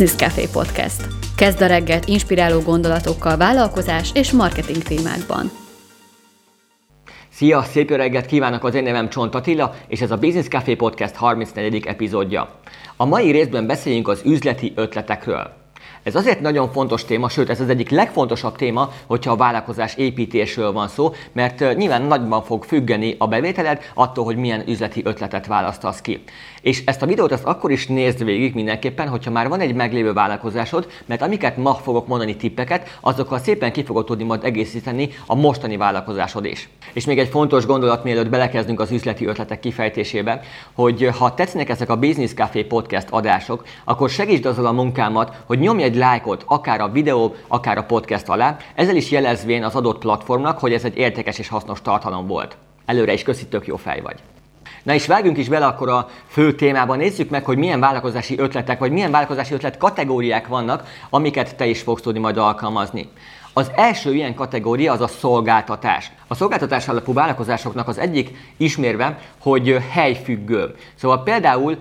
Business Café Podcast. Kezd a reggelt inspiráló gondolatokkal vállalkozás és marketing témákban. Szia, szép reggelt kívánok, az én nevem Csont Attila, és ez a Business Café Podcast 34. epizódja. A mai részben beszéljünk az üzleti ötletekről. Ez azért nagyon fontos téma, sőt ez az egyik legfontosabb téma, hogyha a vállalkozás építésről van szó, mert nyilván nagyban fog függeni a bevételed attól, hogy milyen üzleti ötletet választasz ki. És ezt a videót ezt akkor is nézd végig mindenképpen, hogyha már van egy meglévő vállalkozásod, mert amiket ma fogok mondani tippeket, azokkal szépen ki fogod tudni majd egészíteni a mostani vállalkozásod is. És még egy fontos gondolat, mielőtt belekezdünk az üzleti ötletek kifejtésébe, hogy ha tetszenek ezek a Business Café podcast adások, akkor segítsd azzal a munkámat, hogy nyomj egy lájkot akár a videó, akár a podcast alá, ezzel is jelezvén az adott platformnak, hogy ez egy értékes és hasznos tartalom volt. Előre is köszi, tök jó fej vagy. Na és vágjunk is bele akkor a fő témában, nézzük meg, hogy milyen vállalkozási ötletek, vagy milyen vállalkozási ötlet kategóriák vannak, amiket te is fogsz tudni majd alkalmazni. Az első ilyen kategória az a szolgáltatás. A szolgáltatás alapú vállalkozásoknak az egyik ismérve, hogy helyfüggő. Szóval például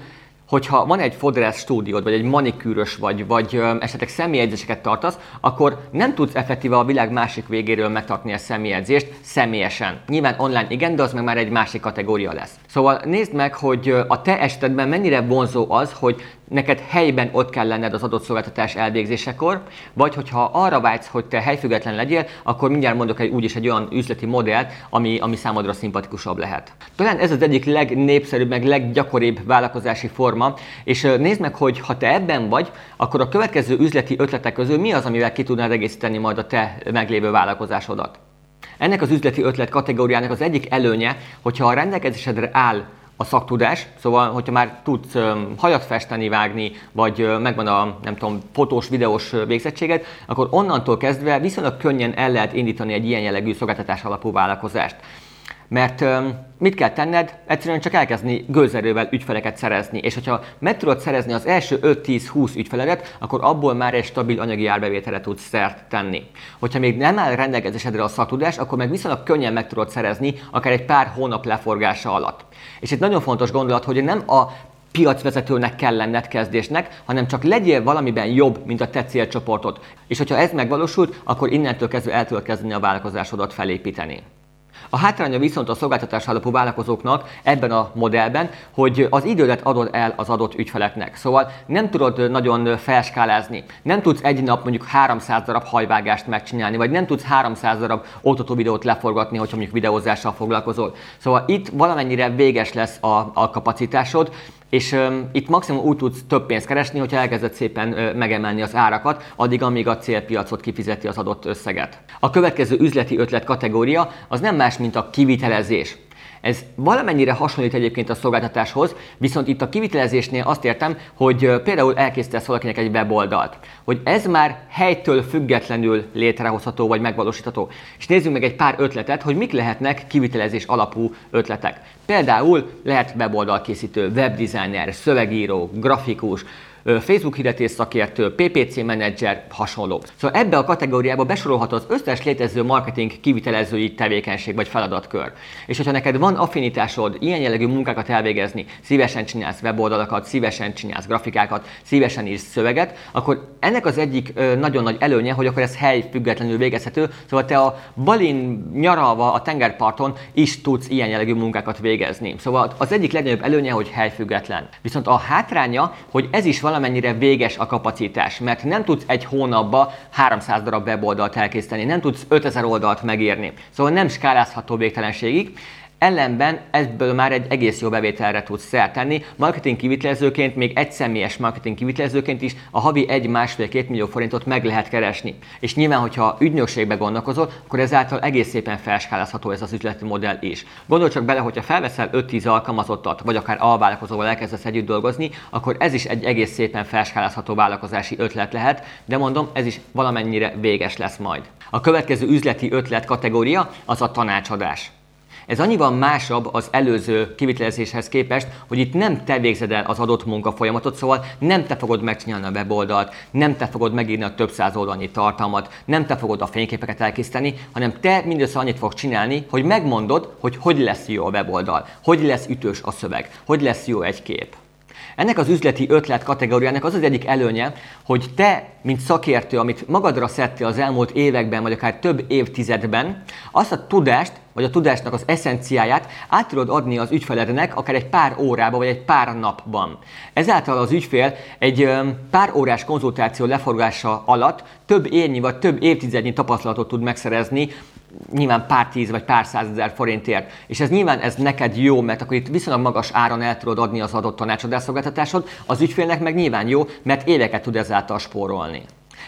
hogyha van egy fodrász stúdiód, vagy egy manikűrös vagy, vagy ö, esetleg személyedzéseket tartasz, akkor nem tudsz effektíve a világ másik végéről megtartani a személyedzést személyesen. Nyilván online igen, de az meg már egy másik kategória lesz. Szóval nézd meg, hogy a te esetedben mennyire vonzó az, hogy neked helyben ott kell lenned az adott szolgáltatás elvégzésekor, vagy hogyha arra vágysz, hogy te helyfüggetlen legyél, akkor mindjárt mondok egy úgyis egy olyan üzleti modellt, ami, ami számodra szimpatikusabb lehet. Talán ez az egyik legnépszerűbb, meg leggyakoribb vállalkozási forma, és nézd meg, hogy ha te ebben vagy, akkor a következő üzleti ötletek közül mi az, amivel ki tudnád egészíteni majd a te meglévő vállalkozásodat. Ennek az üzleti ötlet kategóriának az egyik előnye, hogyha a rendelkezésedre áll a szaktudás, szóval, hogyha már tudsz hajat festeni, vágni, vagy megvan a, nem tudom, fotós, videós végzettséged, akkor onnantól kezdve viszonylag könnyen el lehet indítani egy ilyen jellegű szolgáltatás alapú vállalkozást. Mert mit kell tenned? Egyszerűen csak elkezdeni gőzerővel ügyfeleket szerezni. És hogyha meg tudod szerezni az első 5-10-20 ügyfeledet, akkor abból már egy stabil anyagi árbevételre tudsz szert tenni. Hogyha még nem áll rendelkezésedre a szaktudás, akkor meg viszonylag könnyen meg tudod szerezni, akár egy pár hónap leforgása alatt. És egy nagyon fontos gondolat, hogy nem a piacvezetőnek kell lenned kezdésnek, hanem csak legyél valamiben jobb, mint a te célcsoportod. És hogyha ez megvalósult, akkor innentől kezdve el tudod kezdeni a vállalkozásodat felépíteni. A hátránya viszont a szolgáltatás alapú vállalkozóknak ebben a modellben, hogy az idődet adod el az adott ügyfeleknek. Szóval nem tudod nagyon felskálázni. Nem tudsz egy nap mondjuk 300 darab hajvágást megcsinálni, vagy nem tudsz 300 darab oktató videót leforgatni, hogyha mondjuk videózással foglalkozol. Szóval itt valamennyire véges lesz a, a kapacitásod, és um, itt maximum úgy tudsz több pénzt keresni, hogyha elkezded szépen uh, megemelni az árakat, addig, amíg a célpiacot kifizeti az adott összeget. A következő üzleti ötlet kategória az nem más, mint a kivitelezés. Ez valamennyire hasonlít egyébként a szolgáltatáshoz, viszont itt a kivitelezésnél azt értem, hogy például elkészítesz valakinek egy weboldalt, hogy ez már helytől függetlenül létrehozható vagy megvalósítható. És nézzünk meg egy pár ötletet, hogy mik lehetnek kivitelezés alapú ötletek. Például lehet weboldalkészítő, webdesigner, szövegíró, grafikus, Facebook hirdetés szakértő, PPC menedzser, hasonló. Szóval ebbe a kategóriába besorolható az összes létező marketing kivitelezői tevékenység vagy feladatkör. És hogyha neked van affinitásod ilyen jellegű munkákat elvégezni, szívesen csinálsz weboldalakat, szívesen csinálsz grafikákat, szívesen írsz szöveget, akkor ennek az egyik nagyon nagy előnye, hogy akkor ez hely függetlenül végezhető, szóval te a balin nyaralva a tengerparton is tudsz ilyen jellegű munkákat végezni. Szóval az egyik legnagyobb előnye, hogy hely független. Viszont a hátránya, hogy ez is valamennyire véges a kapacitás, mert nem tudsz egy hónapba 300 darab weboldalt elkészíteni, nem tudsz 5000 oldalt megírni. Szóval nem skálázható végtelenségig, Ellenben ebből már egy egész jó bevételre tudsz szert tenni. Marketing kivitelezőként, még egy személyes marketing kivitelezőként is a havi egy másfél-két millió forintot meg lehet keresni. És nyilván, hogyha ügynökségbe gondolkozol, akkor ezáltal egész szépen felskálázható ez az üzleti modell is. Gondolj csak bele, hogyha felveszel 5-10 alkalmazottat, vagy akár alvállalkozóval elkezdesz együtt dolgozni, akkor ez is egy egész szépen felskálázható vállalkozási ötlet lehet, de mondom, ez is valamennyire véges lesz majd. A következő üzleti ötlet kategória az a tanácsadás. Ez annyiban másabb az előző kivitelezéshez képest, hogy itt nem te végzed el az adott munka folyamatot, szóval nem te fogod megcsinálni a weboldalt, nem te fogod megírni a több száz oldalnyi tartalmat, nem te fogod a fényképeket elkészíteni, hanem te mindössze annyit fogsz csinálni, hogy megmondod, hogy hogy lesz jó a weboldal, hogy lesz ütős a szöveg, hogy lesz jó egy kép. Ennek az üzleti ötlet kategóriának az az egyik előnye, hogy te, mint szakértő, amit magadra szedtél az elmúlt években, vagy akár több évtizedben, azt a tudást, vagy a tudásnak az eszenciáját át tudod adni az ügyfelednek akár egy pár órába, vagy egy pár napban. Ezáltal az ügyfél egy pár órás konzultáció leforgása alatt több érnyi vagy több évtizednyi tapasztalatot tud megszerezni nyilván pár tíz vagy pár százezer forintért. És ez nyilván ez neked jó, mert akkor itt viszonylag magas áron el tudod adni az adott tanácsadásszolgáltatásod, az ügyfélnek meg nyilván jó, mert éveket tud ezáltal spórolni.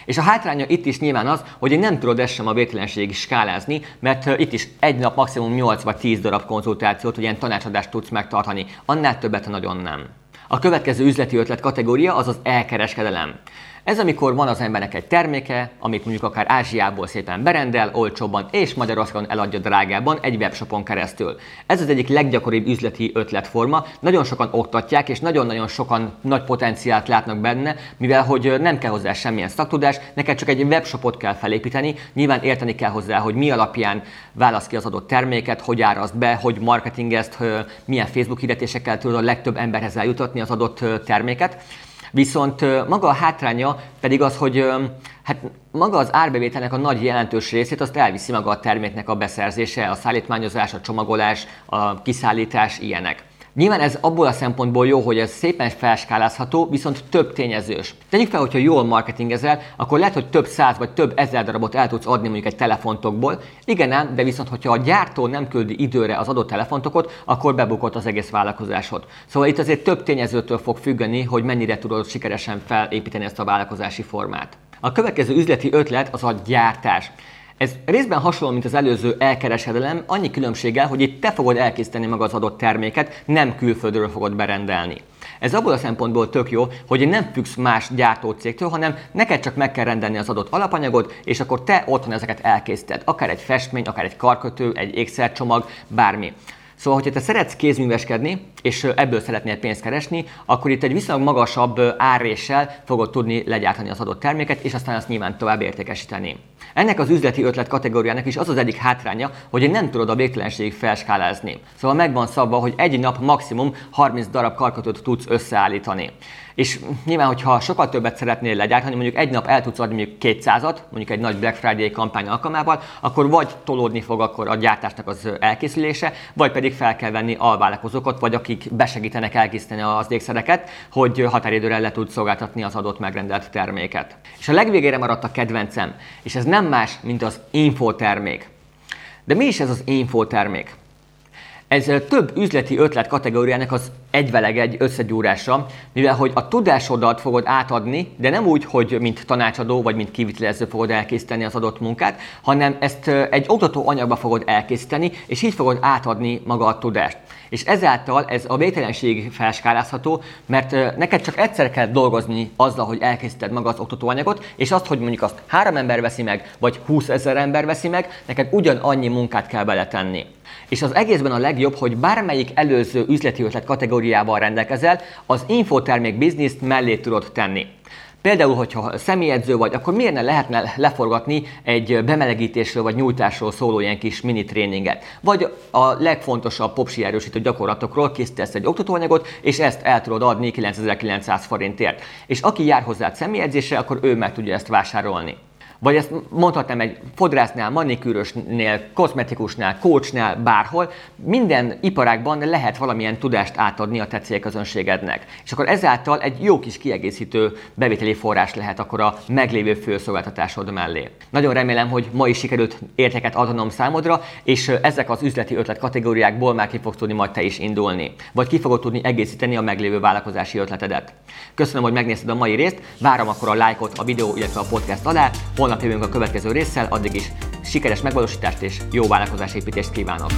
És a hátránya itt is nyilván az, hogy nem tudod ezt sem a vételenség skálázni, mert itt is egy nap maximum 8 vagy 10 darab konzultációt, hogy ilyen tanácsadást tudsz megtartani. Annál többet nagyon nem. A következő üzleti ötlet kategória az az elkereskedelem. Ez amikor van az embernek egy terméke, amit mondjuk akár Ázsiából szépen berendel, olcsóbban és Magyarországon eladja drágában egy webshopon keresztül. Ez az egyik leggyakoribb üzleti ötletforma, nagyon sokan oktatják, és nagyon-nagyon sokan nagy potenciált látnak benne, mivel hogy nem kell hozzá semmilyen szaktudás, neked csak egy webshopot kell felépíteni, nyilván érteni kell hozzá, hogy mi alapján válasz ki az adott terméket, hogy árazd be, hogy marketingezt, milyen Facebook hirdetésekkel tudod a legtöbb emberhez eljutatni az adott terméket. Viszont maga a hátránya pedig az, hogy hát maga az árbevételnek a nagy jelentős részét azt elviszi maga a terméknek a beszerzése, a szállítmányozás, a csomagolás, a kiszállítás, ilyenek. Nyilván ez abból a szempontból jó, hogy ez szépen felskálázható, viszont több tényezős. Tegyük fel, hogyha jól marketingezel, akkor lehet, hogy több száz vagy több ezer darabot el tudsz adni mondjuk egy telefontokból. Igen nem, de viszont, hogyha a gyártó nem küldi időre az adott telefontokot, akkor bebukott az egész vállalkozásod. Szóval itt azért több tényezőtől fog függeni, hogy mennyire tudod sikeresen felépíteni ezt a vállalkozási formát. A következő üzleti ötlet az a gyártás. Ez részben hasonló, mint az előző elkereskedelem, annyi különbséggel, hogy itt te fogod elkészíteni maga az adott terméket, nem külföldről fogod berendelni. Ez abból a szempontból tök jó, hogy nem függsz más gyártócégtől, hanem neked csak meg kell rendelni az adott alapanyagot, és akkor te otthon ezeket elkészíted. Akár egy festmény, akár egy karkötő, egy ékszercsomag, bármi. Szóval, hogyha te szeretsz kézműveskedni, és ebből szeretnél pénzt keresni, akkor itt egy viszonylag magasabb árréssel fogod tudni legyártani az adott terméket, és aztán azt nyilván tovább értékesíteni. Ennek az üzleti ötlet kategóriának is az az egyik hátránya, hogy nem tudod a végtelenségig felskálázni. Szóval megvan szabva, hogy egy nap maximum 30 darab karkötőt tudsz összeállítani. És nyilván, hogyha sokkal többet szeretnél legyártani, mondjuk egy nap el tudsz adni mondjuk 200-at, mondjuk egy nagy Black Friday kampány alkalmával, akkor vagy tolódni fog akkor a gyártásnak az elkészülése, vagy pedig fel kell venni alvállalkozókat, vagy akik besegítenek elkészíteni az ékszereket, hogy határidőre le tud szolgáltatni az adott megrendelt terméket. És a legvégére maradt a kedvencem, és ez nem más, mint az infotermék. De mi is ez az infotermék? Ez több üzleti ötlet kategóriának az egyveleg egy összegyúrása, mivel hogy a tudásodat fogod átadni, de nem úgy, hogy mint tanácsadó vagy mint kivitelező fogod elkészíteni az adott munkát, hanem ezt egy oktató anyagba fogod elkészíteni, és így fogod átadni maga a tudást. És ezáltal ez a végtelenség felskálázható, mert neked csak egyszer kell dolgozni azzal, hogy elkészíted maga az oktatóanyagot, és azt, hogy mondjuk azt három ember veszi meg, vagy 20 ezer ember veszi meg, neked ugyanannyi munkát kell beletenni. És az egészben a legjobb, hogy bármelyik előző üzleti ötlet kategóriával rendelkezel, az infotermék bizniszt mellé tudod tenni. Például, hogyha személyedző vagy, akkor miért ne lehetne leforgatni egy bemelegítésről vagy nyújtásról szóló ilyen kis mini tréninget? Vagy a legfontosabb popsi erősítő gyakorlatokról készítesz egy oktatóanyagot, és ezt el tudod adni 9900 forintért. És aki jár hozzá személyedzésre, akkor ő meg tudja ezt vásárolni. Vagy ezt mondhatnám egy fodrásznál, manikűrösnél, kozmetikusnál, coachnál, bárhol, minden iparágban lehet valamilyen tudást átadni a te célközönségednek. És akkor ezáltal egy jó kis kiegészítő bevételi forrás lehet akkor a meglévő főszolgáltatásod mellé. Nagyon remélem, hogy ma is sikerült értéket adnom számodra, és ezek az üzleti ötlet kategóriákból már ki fogsz tudni majd te is indulni. Vagy ki fogod tudni egészíteni a meglévő vállalkozási ötletedet. Köszönöm, hogy megnézted a mai részt, várom akkor a lájkot a videó, illetve a podcast alá. Holnap jövünk a következő résszel, addig is sikeres megvalósítást és jó vállalkozásépítést kívánok!